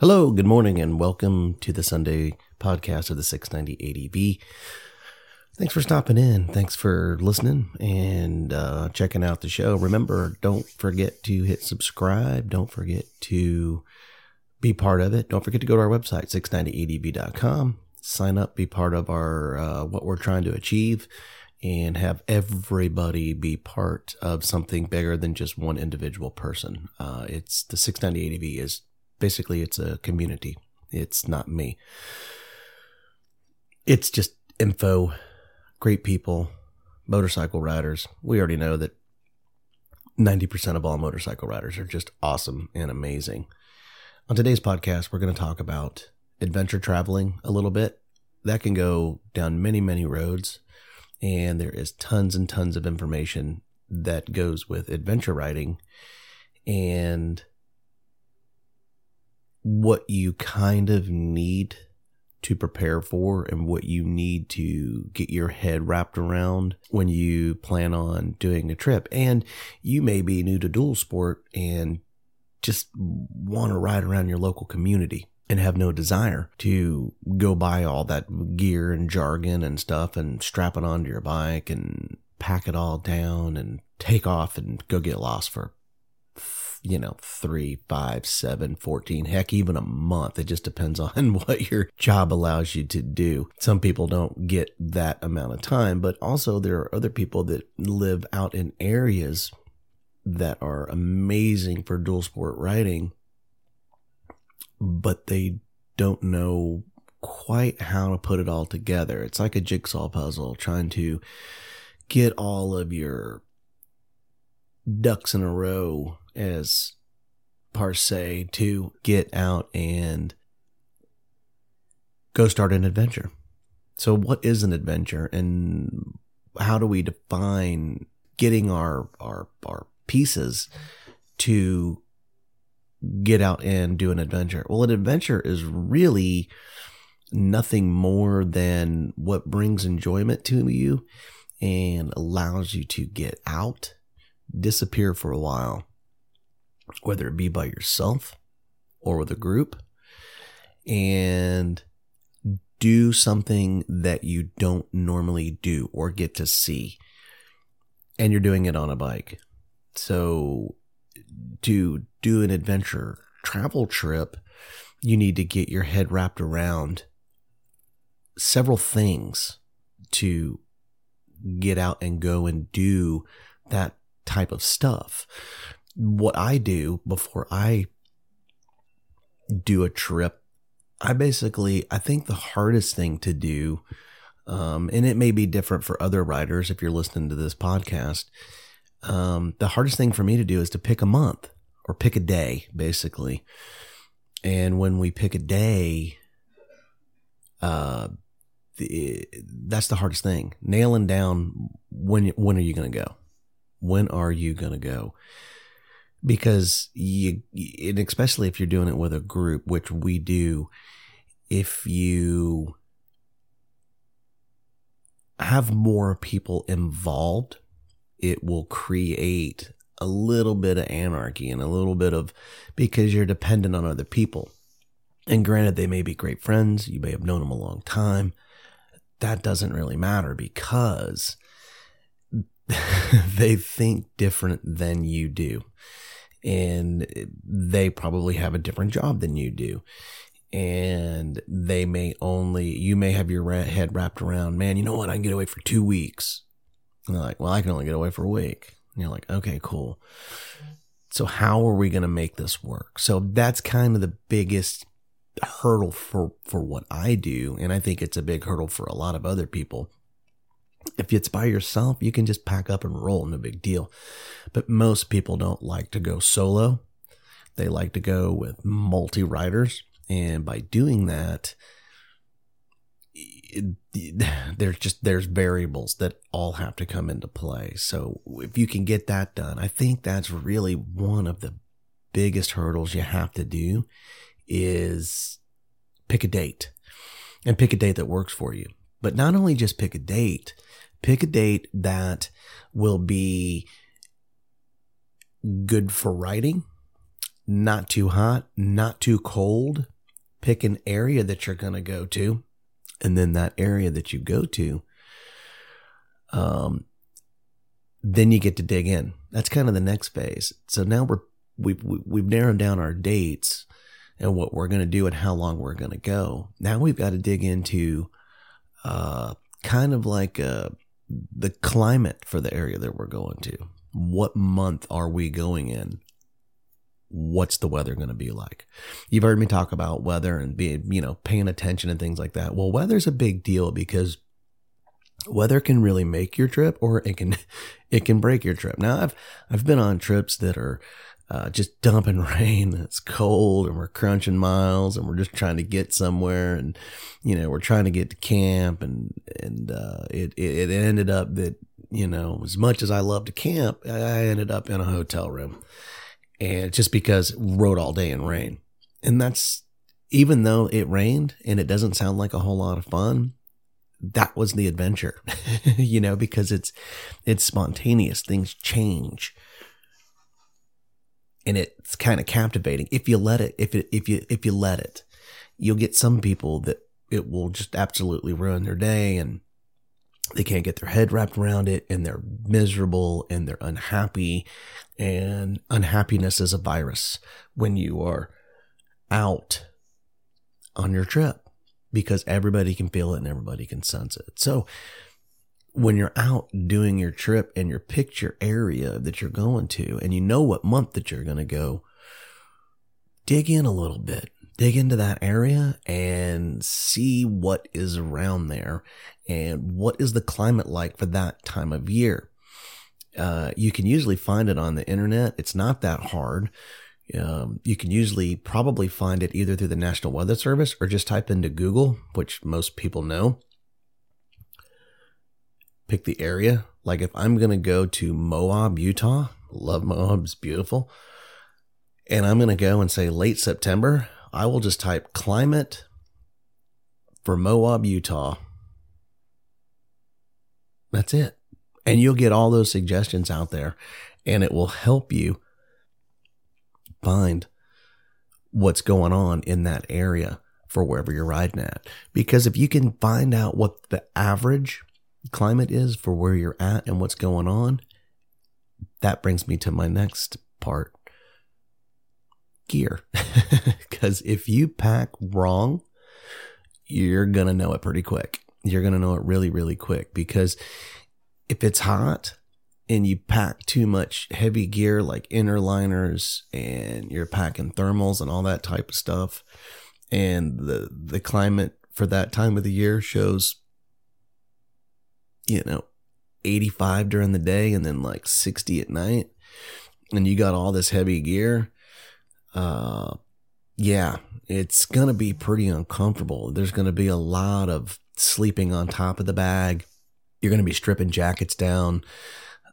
Hello, good morning, and welcome to the Sunday podcast of the 690 ADV. Thanks for stopping in. Thanks for listening and uh, checking out the show. Remember, don't forget to hit subscribe. Don't forget to be part of it. Don't forget to go to our website, 690adv.com. Sign up, be part of our uh, what we're trying to achieve, and have everybody be part of something bigger than just one individual person. Uh, it's the 690 ADV is basically it's a community. It's not me. It's just info, great people, motorcycle riders. We already know that 90% of all motorcycle riders are just awesome and amazing. On today's podcast, we're going to talk about adventure traveling a little bit. That can go down many, many roads, and there is tons and tons of information that goes with adventure riding. And what you kind of need to prepare for and what you need to get your head wrapped around when you plan on doing a trip. And you may be new to dual sport and just want to ride around your local community and have no desire to go buy all that gear and jargon and stuff and strap it onto your bike and pack it all down and take off and go get lost for you know, three, five, seven, 14, heck, even a month. It just depends on what your job allows you to do. Some people don't get that amount of time, but also there are other people that live out in areas that are amazing for dual sport riding, but they don't know quite how to put it all together. It's like a jigsaw puzzle trying to get all of your ducks in a row as per se to get out and go start an adventure. So, what is an adventure, and how do we define getting our our our pieces to get out and do an adventure? Well, an adventure is really nothing more than what brings enjoyment to you and allows you to get out, disappear for a while, whether it be by yourself or with a group, and do something that you don't normally do or get to see. And you're doing it on a bike. So, to do an adventure travel trip, you need to get your head wrapped around several things to get out and go and do that type of stuff what I do before I do a trip, I basically, I think the hardest thing to do, um, and it may be different for other writers if you're listening to this podcast. Um, the hardest thing for me to do is to pick a month or pick a day, basically. And when we pick a day, uh, the, that's the hardest thing. Nailing down when when are you going to go? When are you going to go? Because you, and especially if you're doing it with a group, which we do, if you have more people involved, it will create a little bit of anarchy and a little bit of because you're dependent on other people. And granted, they may be great friends, you may have known them a long time. That doesn't really matter because they think different than you do and they probably have a different job than you do. And they may only, you may have your head wrapped around, man, you know what? I can get away for two weeks. And they're like, well, I can only get away for a week. And you're like, okay, cool. So how are we going to make this work? So that's kind of the biggest hurdle for, for what I do. And I think it's a big hurdle for a lot of other people. If it's by yourself, you can just pack up and roll, no big deal. But most people don't like to go solo. They like to go with multi riders. And by doing that, there's just there's variables that all have to come into play. So if you can get that done, I think that's really one of the biggest hurdles you have to do is pick a date and pick a date that works for you. But not only just pick a date, pick a date that will be good for writing, not too hot, not too cold. Pick an area that you're going to go to and then that area that you go to, um, then you get to dig in. That's kind of the next phase. So now we're we've we've narrowed down our dates and what we're going to do and how long we're going to go. Now we've got to dig into uh, kind of like uh, the climate for the area that we're going to. What month are we going in? what's the weather going to be like? You've heard me talk about weather and being, you know, paying attention and things like that. Well, weather's a big deal because weather can really make your trip or it can it can break your trip. Now, I've I've been on trips that are uh, just dumping rain. It's cold and we're crunching miles and we're just trying to get somewhere and you know we're trying to get to camp and and uh, it, it it ended up that you know as much as I love to camp, I ended up in a hotel room and just because rode all day in rain. And that's even though it rained and it doesn't sound like a whole lot of fun, that was the adventure, you know, because it's it's spontaneous. Things change. And it's kind of captivating if you let it if it if you if you let it. You'll get some people that it will just absolutely ruin their day and they can't get their head wrapped around it and they're miserable and they're unhappy and unhappiness is a virus when you are out on your trip because everybody can feel it and everybody can sense it. So when you're out doing your trip and your picture area that you're going to and you know what month that you're going to go, dig in a little bit dig into that area and see what is around there and what is the climate like for that time of year. Uh, you can usually find it on the internet. It's not that hard. Um, you can usually probably find it either through the National Weather Service or just type into Google, which most people know. Pick the area. Like if I'm going to go to Moab, Utah, love Moab, it's beautiful. And I'm going to go and say late September, I will just type climate for Moab, Utah. That's it. And you'll get all those suggestions out there and it will help you find what's going on in that area for wherever you're riding at. Because if you can find out what the average climate is for where you're at and what's going on, that brings me to my next part gear. Because if you pack wrong, you're going to know it pretty quick. You're going to know it really, really quick. Because if it's hot and you pack too much heavy gear like inner liners and you're packing thermals and all that type of stuff, and the, the climate for that time of the year shows, you know, 85 during the day and then like 60 at night, and you got all this heavy gear uh, yeah, it's going to be pretty uncomfortable. There's going to be a lot of sleeping on top of the bag. You're going to be stripping jackets down.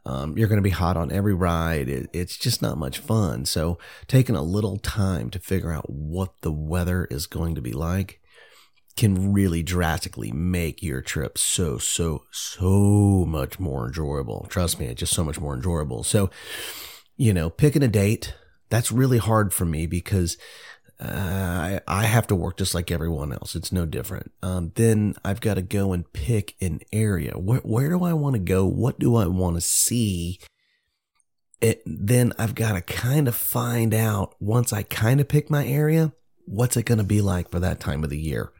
Um, you're going to be hot on every ride. It, it's just not much fun. So, taking a little time to figure out what the weather is going to be like can really drastically make your trip so, so, so much more enjoyable. Trust me, it's just so much more enjoyable. So, you know, picking a date, that's really hard for me because uh, I, I have to work just like everyone else. It's no different. Um, then I've got to go and pick an area. Where, where do I want to go? What do I want to see? It, then I've got to kind of find out once I kind of pick my area, what's it going to be like for that time of the year?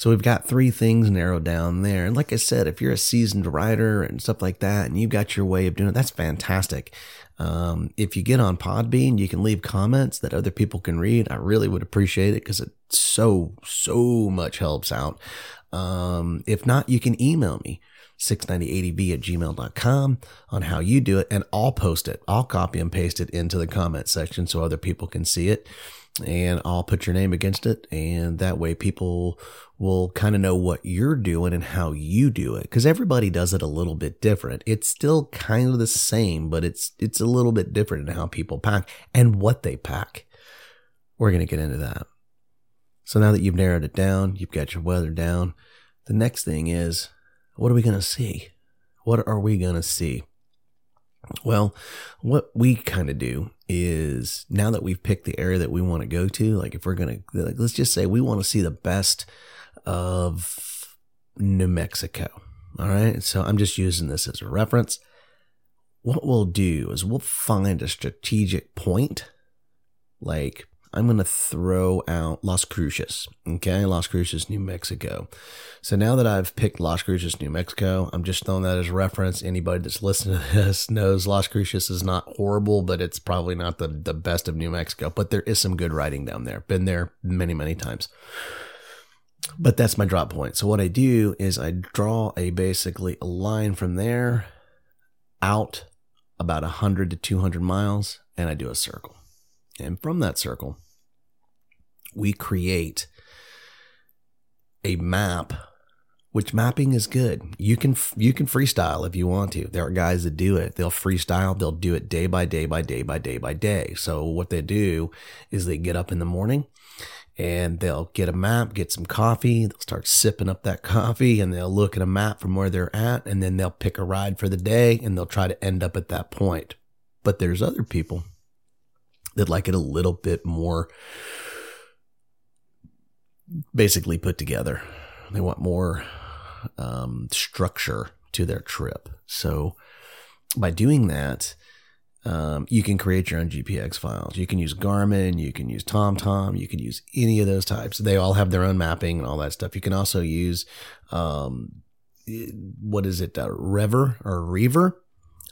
So we've got three things narrowed down there. And like I said, if you're a seasoned writer and stuff like that, and you've got your way of doing it, that's fantastic. Um, if you get on Podbean, you can leave comments that other people can read. I really would appreciate it because it so, so much helps out. Um, if not, you can email me 690adv at gmail.com on how you do it and I'll post it. I'll copy and paste it into the comment section so other people can see it and I'll put your name against it. And that way people will kind of know what you're doing and how you do it. Cause everybody does it a little bit different. It's still kind of the same, but it's, it's a little bit different in how people pack and what they pack. We're going to get into that. So now that you've narrowed it down, you've got your weather down. The next thing is, what are we going to see? What are we going to see? Well, what we kind of do is now that we've picked the area that we want to go to, like if we're going to, like, let's just say we want to see the best of New Mexico. All right. So I'm just using this as a reference. What we'll do is we'll find a strategic point, like I'm going to throw out Las Cruces. Okay. Las Cruces, New Mexico. So now that I've picked Las Cruces, New Mexico, I'm just throwing that as a reference. Anybody that's listening to this knows Las Cruces is not horrible, but it's probably not the, the best of New Mexico. But there is some good writing down there. Been there many, many times. But that's my drop point. So what I do is I draw a basically a line from there out about 100 to 200 miles and I do a circle. And from that circle, we create a map which mapping is good. You can you can freestyle if you want to. There are guys that do it. They'll freestyle. They'll do it day by day by day by day by day. So what they do is they get up in the morning and they'll get a map, get some coffee, they'll start sipping up that coffee and they'll look at a map from where they're at and then they'll pick a ride for the day and they'll try to end up at that point. But there's other people that like it a little bit more basically put together. They want more um, structure to their trip. So by doing that, um, you can create your own GPX files. You can use Garmin, you can use TomTom, you can use any of those types. They all have their own mapping and all that stuff. You can also use, um, what is it, uh, Rever or Reaver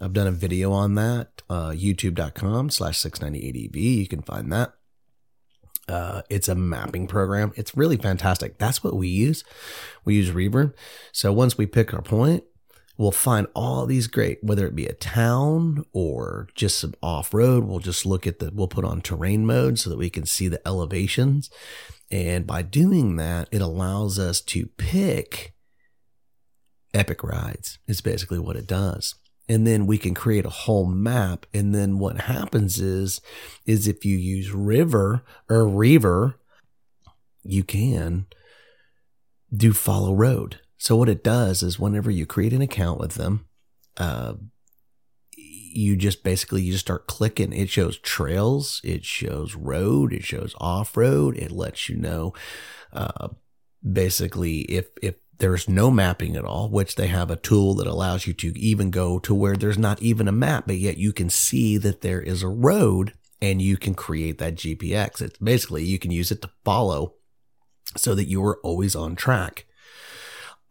I've done a video on that, uh, youtube.com slash 690adv. You can find that. Uh, it's a mapping program. It's really fantastic. That's what we use. We use Reaver. So once we pick our point, we'll find all these great, whether it be a town or just some off road. We'll just look at the, we'll put on terrain mode so that we can see the elevations. And by doing that, it allows us to pick epic rides, is basically what it does and then we can create a whole map. And then what happens is, is if you use Rever or Reaver, you can do follow road. So what it does is whenever you create an account with them, uh, you just basically you just start clicking. It shows trails, it shows road, it shows off road. It lets you know, uh, basically if if there's no mapping at all, which they have a tool that allows you to even go to where there's not even a map, but yet you can see that there is a road and you can create that GPX. It's basically you can use it to follow so that you are always on track.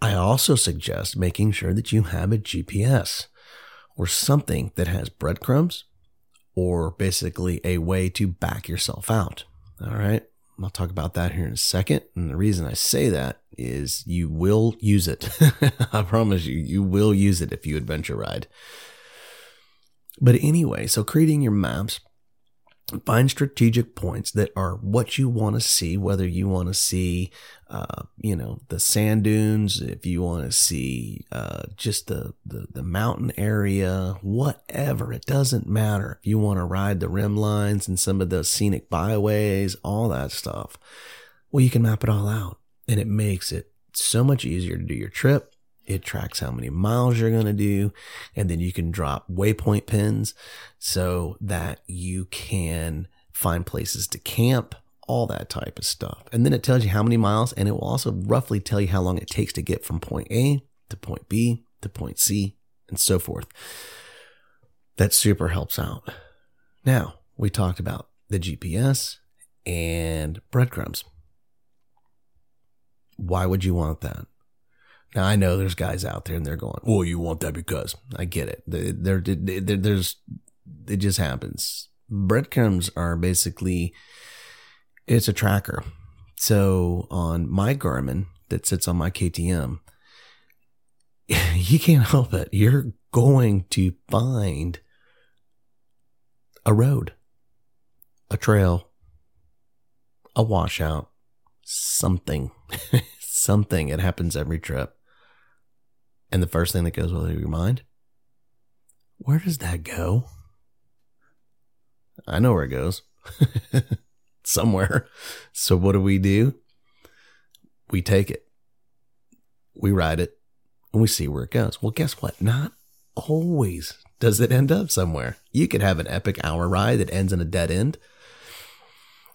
I also suggest making sure that you have a GPS or something that has breadcrumbs or basically a way to back yourself out. All right. I'll talk about that here in a second. And the reason I say that is you will use it. I promise you, you will use it if you adventure ride. But anyway, so creating your maps find strategic points that are what you want to see whether you want to see uh, you know the sand dunes if you want to see uh, just the, the, the mountain area whatever. It doesn't matter if you want to ride the rim lines and some of the scenic byways all that stuff. Well you can map it all out and it makes it so much easier to do your trip it tracks how many miles you're going to do. And then you can drop waypoint pins so that you can find places to camp, all that type of stuff. And then it tells you how many miles and it will also roughly tell you how long it takes to get from point A to point B to point C and so forth. That super helps out. Now, we talked about the GPS and breadcrumbs. Why would you want that? Now I know there's guys out there and they're going, "Well, you want that because I get it." There, there, there's it just happens. Breadcrumbs are basically it's a tracker. So on my Garmin that sits on my KTM, you can't help it. You're going to find a road, a trail, a washout, something, something. It happens every trip. And the first thing that goes through your mind, where does that go? I know where it goes. Somewhere. So what do we do? We take it. We ride it and we see where it goes. Well, guess what? Not always does it end up somewhere. You could have an epic hour ride that ends in a dead end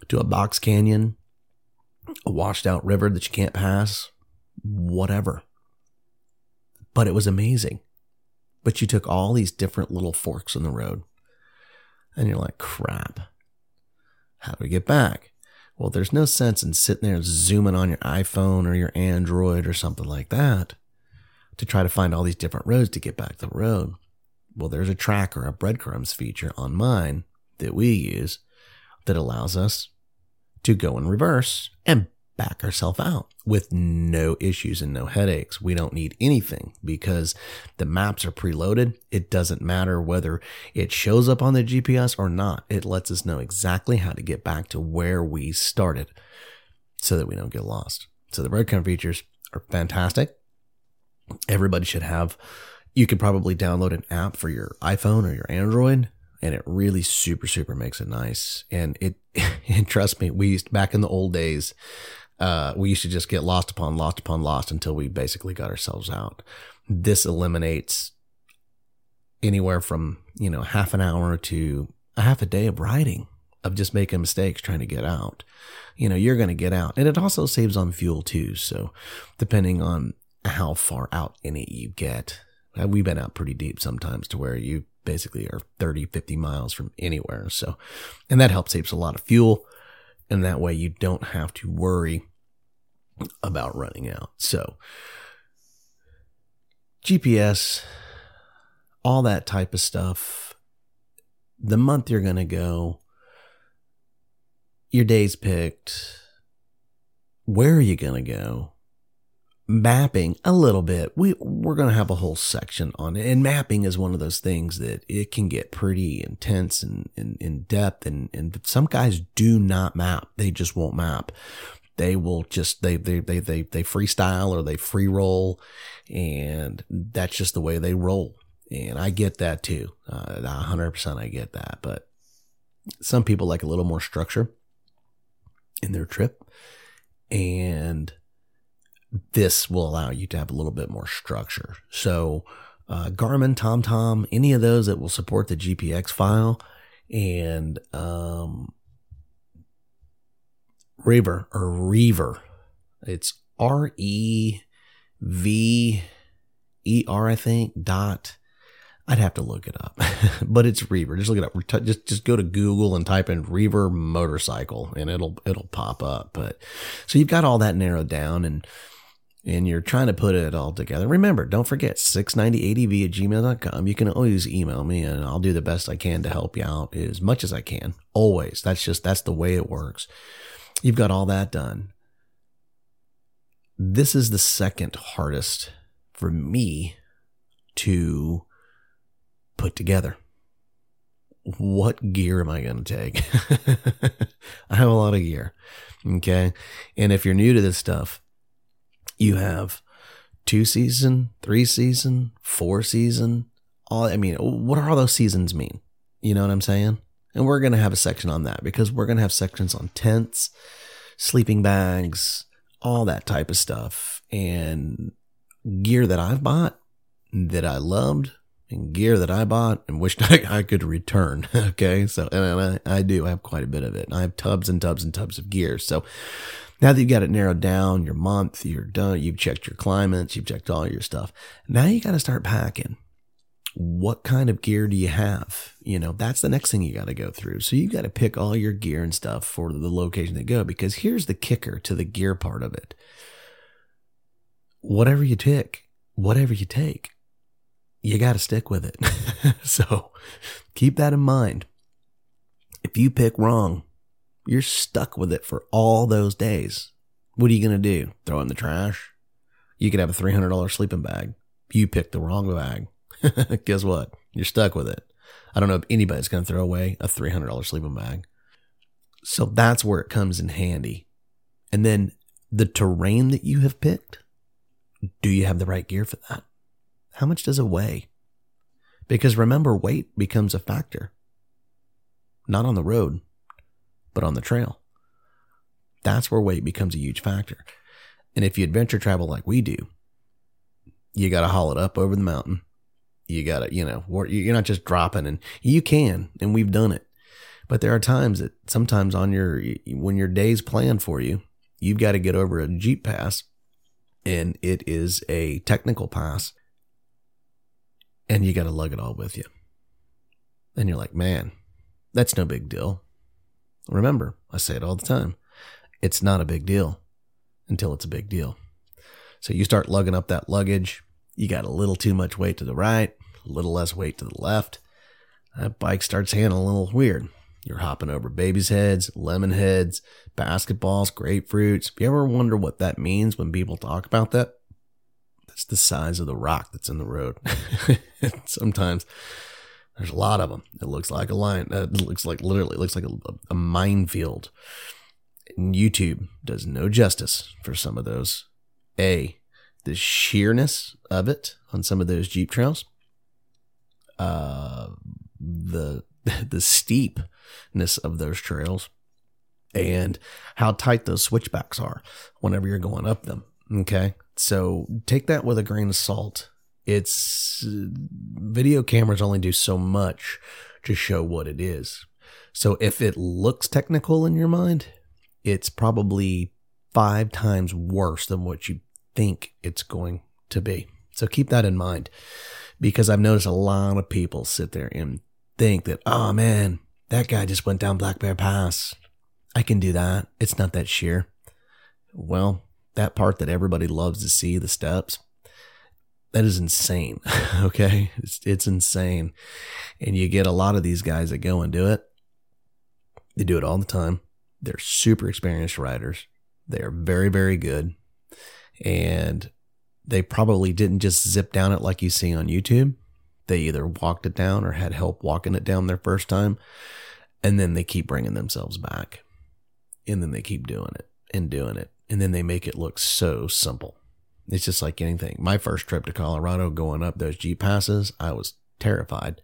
to a box canyon, a washed out river that you can't pass, whatever. But it was amazing. But you took all these different little forks in the road and you're like, crap. How do we get back? Well, there's no sense in sitting there zooming on your iPhone or your Android or something like that to try to find all these different roads to get back the road. Well, there's a tracker, a breadcrumbs feature on mine that we use that allows us to go in reverse and back ourselves out with no issues and no headaches. We don't need anything because the maps are preloaded. It doesn't matter whether it shows up on the GPS or not. It lets us know exactly how to get back to where we started so that we don't get lost. So the breadcrumb features are fantastic. Everybody should have. You could probably download an app for your iPhone or your Android and it really super super makes it nice and it and trust me we used back in the old days uh, we used to just get lost upon lost upon lost until we basically got ourselves out. This eliminates anywhere from, you know, half an hour to a half a day of riding, of just making mistakes trying to get out. You know, you're going to get out. And it also saves on fuel too. So depending on how far out in it you get, uh, we've been out pretty deep sometimes to where you basically are 30, 50 miles from anywhere. So, and that helps saves a lot of fuel. And that way you don't have to worry about running out. So, GPS, all that type of stuff, the month you're going to go, your days picked, where are you going to go? Mapping a little bit. We we're going to have a whole section on it. And mapping is one of those things that it can get pretty intense and in depth and and some guys do not map. They just won't map they will just they they they they, they freestyle or they free roll and that's just the way they roll and i get that too uh, 100% i get that but some people like a little more structure in their trip and this will allow you to have a little bit more structure so uh, garmin tomtom any of those that will support the gpx file and um, Rever or Reaver. It's R E V E R, I think, dot. I'd have to look it up, but it's Reaver. Just look it up. Just just go to Google and type in Reaver motorcycle, and it'll it'll pop up. But so you've got all that narrowed down, and and you're trying to put it all together. Remember, don't forget 690adv at gmail.com. You can always email me, and I'll do the best I can to help you out as much as I can. Always. That's just that's the way it works. You've got all that done. This is the second hardest for me to put together. What gear am I going to take? I have a lot of gear. Okay. And if you're new to this stuff, you have two season, three season, four season. All I mean, what are all those seasons mean? You know what I'm saying? And we're to have a section on that because we're to have sections on tents, sleeping bags, all that type of stuff. And gear that I've bought that I loved and gear that I bought and wished I, I could return. okay. So, and I, I do, have quite a bit of it. I have tubs and tubs and tubs of gear. So now that you've got it narrowed down, your month, you're done, you've checked your climates, you've checked all your stuff. Now you got to start packing what kind of gear do you have? You know, that's the next thing you got to go through. So you got to pick all your gear and stuff for the location to go because here's the kicker to the gear part of it. whatever you take, whatever you take, you got to stick with it. so keep that in mind. If you pick wrong, you're stuck with it for all those days. What are you going to do? Throw in the trash? You could have a $300 sleeping bag. You picked the wrong bag. Guess what? You're stuck with it. I don't know if anybody's going to throw away a $300 sleeping bag. So that's where it comes in handy. And then the terrain that you have picked, do you have the right gear for that? How much does it weigh? Because remember, weight becomes a factor. Not on the road, but on the trail. That's where weight becomes a huge factor. And if you adventure travel like we do, you got to haul it up over the mountain. You got to, you know, you're not just dropping and you can, and we've done it. But there are times that sometimes on your, when your day's planned for you, you've got to get over a Jeep pass and it is a technical pass and you got to lug it all with you. And you're like, man, that's no big deal. Remember, I say it all the time. It's not a big deal until it's a big deal. So you start lugging up that luggage. You got a little too much weight to the right, a little less weight to the left. That bike starts handling a little weird. You're hopping over babies' heads, lemon heads, basketballs, grapefruits. If you ever wonder what that means when people talk about that, that's the size of the rock that's in the road. Sometimes there's a lot of them. It looks like a line. Uh, it looks like literally, it looks like a, a minefield. And YouTube does no justice for some of those. A, the sheerness of it on some of those Jeep trails. Uh, the the steepness of those trails and how tight those switchbacks are whenever you're going up them. Okay. So take that with a grain of salt. It's video cameras only do so much to show what it is. So if it looks technical in your mind, it's probably five times worse than what you think it's going to be. So keep that in mind because I've noticed a lot of people sit there and think that, oh man, that guy just went down Black Bear Pass. I can do that. It's not that sheer. Well, that part that everybody loves to see, the steps, that is insane. okay. It's, it's insane. And you get a lot of these guys that go and do it. They do it all the time. They're super experienced riders. They are very, very good. And they probably didn't just zip down it like you see on YouTube. They either walked it down or had help walking it down their first time. And then they keep bringing themselves back. And then they keep doing it and doing it and then they make it look so simple. It's just like anything. My first trip to Colorado going up those Jeep passes, I was terrified.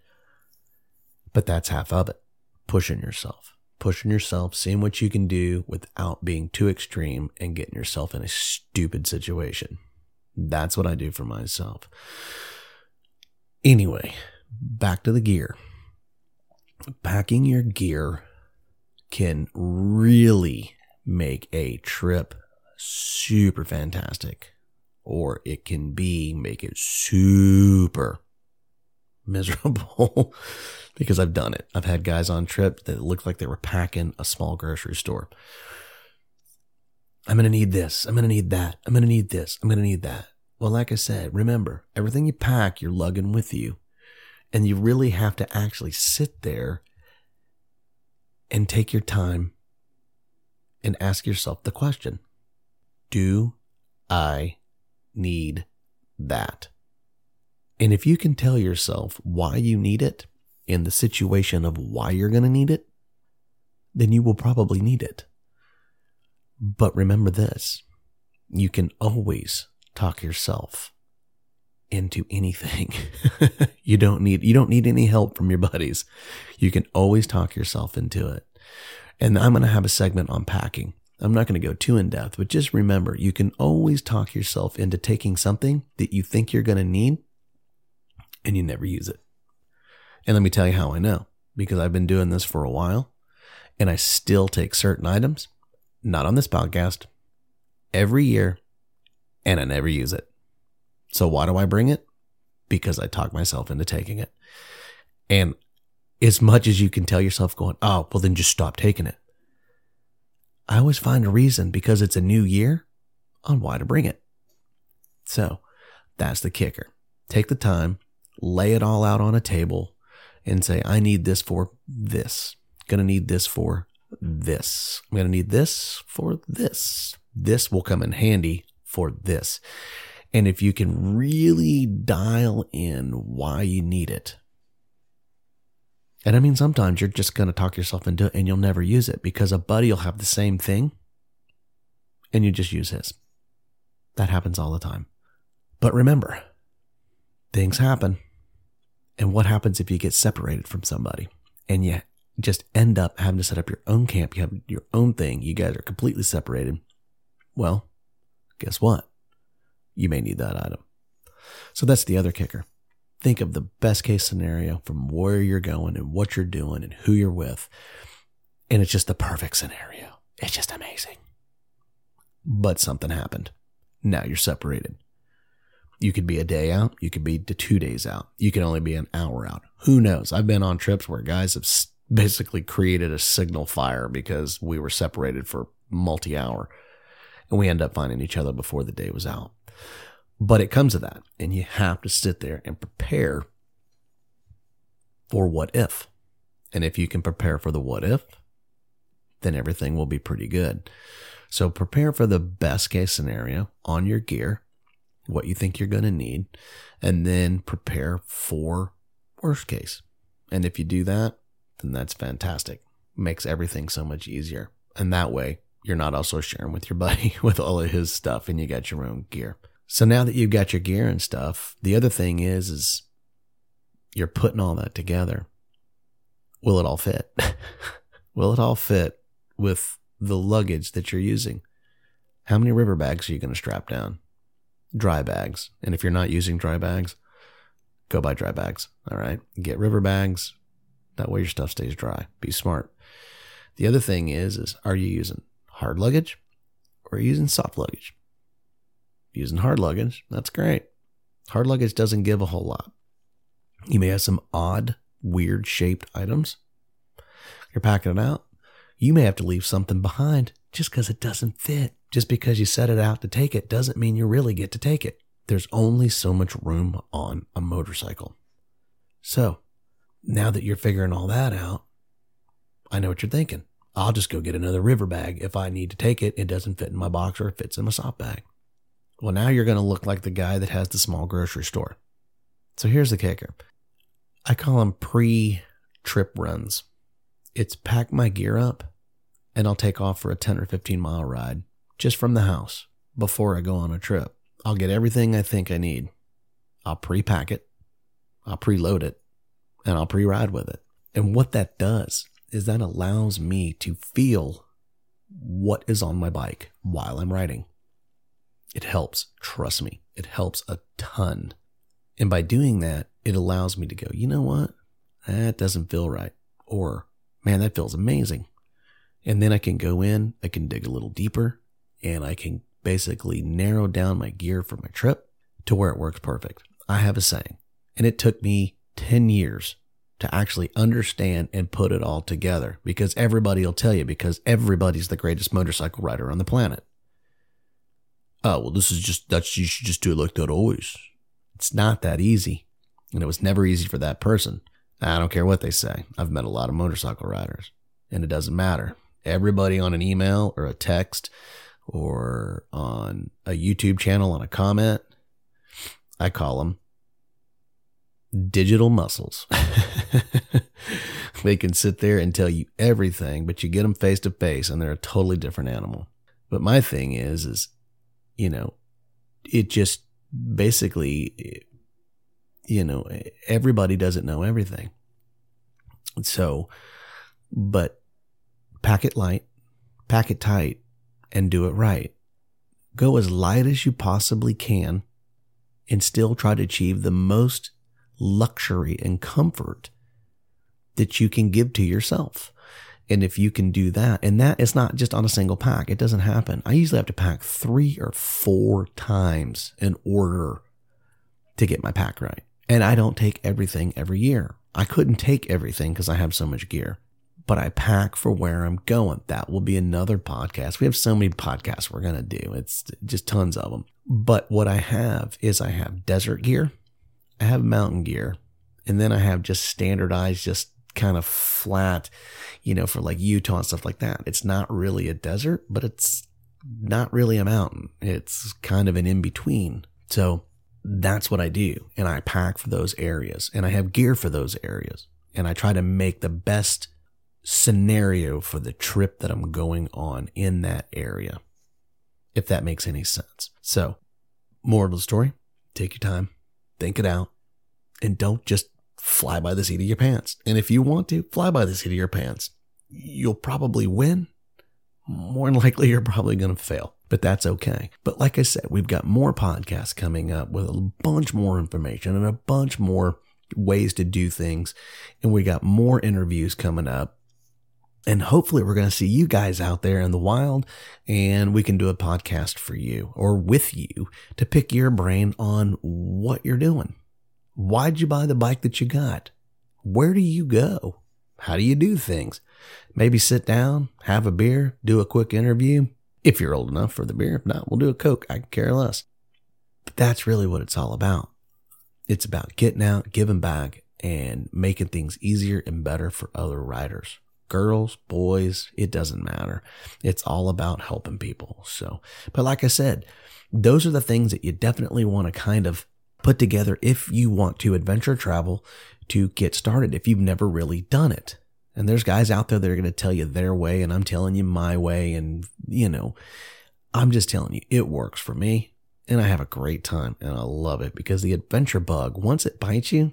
But that's half of it. Pushing yourself, pushing yourself, seeing what you can do without being too extreme and getting yourself in a stupid situation. That's what I do for myself. Anyway, back to the gear. Packing your gear can really make a trip super fantastic, or it can be make it super miserable because I've done it. I've had guys on trips that looked like they were packing a small grocery store. I'm going to need this. I'm going to need that. I'm going to need this. I'm going to need that. Well, like I said, remember everything you pack, you're lugging with you. And you really have to actually sit there and take your time and ask yourself the question do I need that? And if you can tell yourself why you need it in the situation of why you're going to need it, then you will probably need it. But remember this you can always talk yourself into anything. you don't need you don't need any help from your buddies. You can always talk yourself into it. And I'm going to have a segment on packing I'm not going to go too in depth, but just remember you can always talk yourself into taking something that you think you're going to need and you never use it. And let me tell you how I know because I've been doing this for a while and I still take certain items, not on this podcast, every year and I never use it. So why do I bring it? Because I talk myself into taking it. And as much as you can tell yourself going, oh, well, then just stop taking it. I always find a reason because it's a new year on why to bring it. So that's the kicker. Take the time, lay it all out on a table, and say, I need this for this. Gonna need this for this. I'm gonna need this for this. This will come in handy for this. And if you can really dial in why you need it, and I mean, sometimes you're just going to talk yourself into it and you'll never use it because a buddy will have the same thing and you just use his. That happens all the time. But remember, things happen. And what happens if you get separated from somebody and you just end up having to set up your own camp? You have your own thing. You guys are completely separated. Well, guess what? You may need that item. So that's the other kicker. Think of the best case scenario from where you're going and what you're doing and who you're with. And it's just the perfect scenario. It's just amazing. But something happened. Now you're separated. You could be a day out. You could be two days out. You can only be an hour out. Who knows? I've been on trips where guys have basically created a signal fire because we were separated for multi hour and we end up finding each other before the day was out. But it comes to that, and you have to sit there and prepare for what if. And if you can prepare for the what if, then everything will be pretty good. So prepare for the best case scenario on your gear, what you think you're going to need, and then prepare for worst case. And if you do that, then that's fantastic. Makes everything so much easier. And that way, you're not also sharing with your buddy with all of his stuff and you got your own gear. So now that you've got your gear and stuff, the other thing is, is you're putting all that together. Will it all fit? Will it all fit with the luggage that you're using? How many river bags are you going to strap down? Dry bags. And if you're not using dry bags, go buy dry bags. All right. Get river bags. That way your stuff stays dry. Be smart. The other thing is, is are you using hard luggage or are you using soft luggage? Using hard luggage, that's great. Hard luggage doesn't give a whole lot. You may have some odd, weird shaped items. You're packing it out. You may have to leave something behind just because it doesn't fit. Just because you set it out to take it doesn't mean you really get to take it. There's only so much room on a motorcycle. So now that you're figuring all that out, I know what you're thinking. I'll just go get another river bag. If I need to take it, it doesn't fit in my box or it fits in my soft bag. Well, now you're going to look like the guy that has the small grocery store. So here's the kicker I call them pre trip runs. It's pack my gear up and I'll take off for a 10 or 15 mile ride just from the house before I go on a trip. I'll get everything I think I need. I'll pre pack it, I'll preload it, and I'll pre ride with it. And what that does is that allows me to feel what is on my bike while I'm riding. It helps. Trust me, it helps a ton. And by doing that, it allows me to go, you know what? That doesn't feel right. Or, man, that feels amazing. And then I can go in, I can dig a little deeper, and I can basically narrow down my gear for my trip to where it works perfect. I have a saying, and it took me 10 years to actually understand and put it all together because everybody will tell you because everybody's the greatest motorcycle rider on the planet oh, well, this is just, that's, you should just do it like that always. It's not that easy. And it was never easy for that person. I don't care what they say. I've met a lot of motorcycle riders and it doesn't matter. Everybody on an email or a text or on a YouTube channel on a comment, I call them digital muscles. they can sit there and tell you everything, but you get them face to face and they're a totally different animal. But my thing is, is you know, it just basically, you know, everybody doesn't know everything. So, but pack it light, pack it tight, and do it right. Go as light as you possibly can and still try to achieve the most luxury and comfort that you can give to yourself. And if you can do that, and that is not just on a single pack, it doesn't happen. I usually have to pack three or four times in order to get my pack right. And I don't take everything every year. I couldn't take everything because I have so much gear. but I pack for where I'm going. That will be another podcast. We have so many podcasts we're going to do. It's just tons of them. But what I have is I have desert gear, I have mountain gear, and then I have just standardized, just kind of flat, you know, for like Utah and stuff like that. It's not really a desert, but it's not really a mountain. It's kind of an in between. So that's what I do. And I pack for those areas and I have gear for those areas. And I try to make the best scenario for the trip that I'm going on in that area, if that makes any sense. So, moral of the story take your time, think it out, and don't just fly by the seat of your pants. And if you want to, fly by the seat of your pants. You'll probably win. More than likely, you're probably going to fail, but that's okay. But like I said, we've got more podcasts coming up with a bunch more information and a bunch more ways to do things. And we got more interviews coming up. And hopefully, we're going to see you guys out there in the wild and we can do a podcast for you or with you to pick your brain on what you're doing. Why'd you buy the bike that you got? Where do you go? How do you do things? Maybe sit down, have a beer, do a quick interview. If you're old enough for the beer, if not, we'll do a Coke. I care less. But that's really what it's all about. It's about getting out, giving back, and making things easier and better for other riders. Girls, boys, it doesn't matter. It's all about helping people. So, but like I said, those are the things that you definitely want to kind of put together if you want to adventure travel to get started, if you've never really done it. And there's guys out there that are going to tell you their way, and I'm telling you my way. And, you know, I'm just telling you, it works for me and I have a great time and I love it because the adventure bug, once it bites you,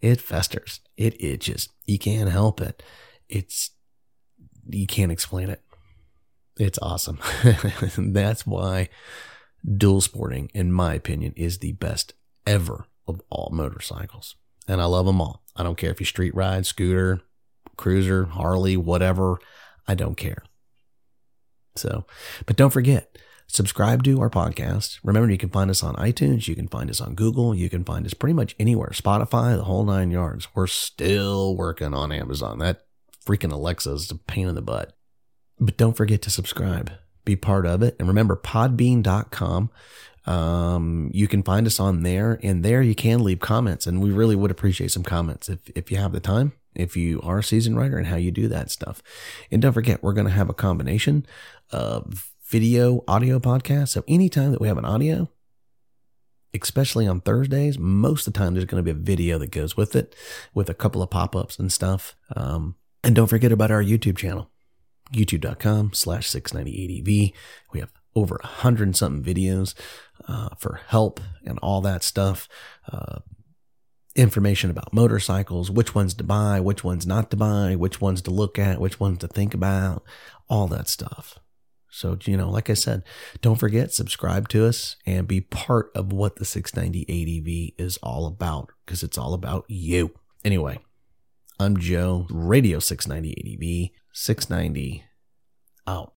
it festers, it itches. You can't help it. It's, you can't explain it. It's awesome. That's why dual sporting, in my opinion, is the best ever of all motorcycles. And I love them all. I don't care if you street ride, scooter, cruiser, Harley, whatever. I don't care. So, but don't forget, subscribe to our podcast. Remember, you can find us on iTunes. You can find us on Google. You can find us pretty much anywhere. Spotify, the whole nine yards. We're still working on Amazon. That freaking Alexa is a pain in the butt. But don't forget to subscribe. Be part of it. And remember, podbean.com. Um, you can find us on there, and there you can leave comments. And we really would appreciate some comments if, if you have the time if you are a seasoned writer and how you do that stuff. And don't forget, we're going to have a combination of video, audio podcast. So anytime that we have an audio, especially on Thursdays, most of the time there's going to be a video that goes with it with a couple of pop ups and stuff. Um, and don't forget about our YouTube channel, youtube.com slash 690ADV. We have over a hundred and something videos uh, for help and all that stuff. Uh, information about motorcycles, which ones to buy, which ones not to buy, which ones to look at, which ones to think about, all that stuff. So, you know, like I said, don't forget, subscribe to us and be part of what the 690 ADV is all about because it's all about you. Anyway, I'm Joe, Radio 690 ADV, 690 out.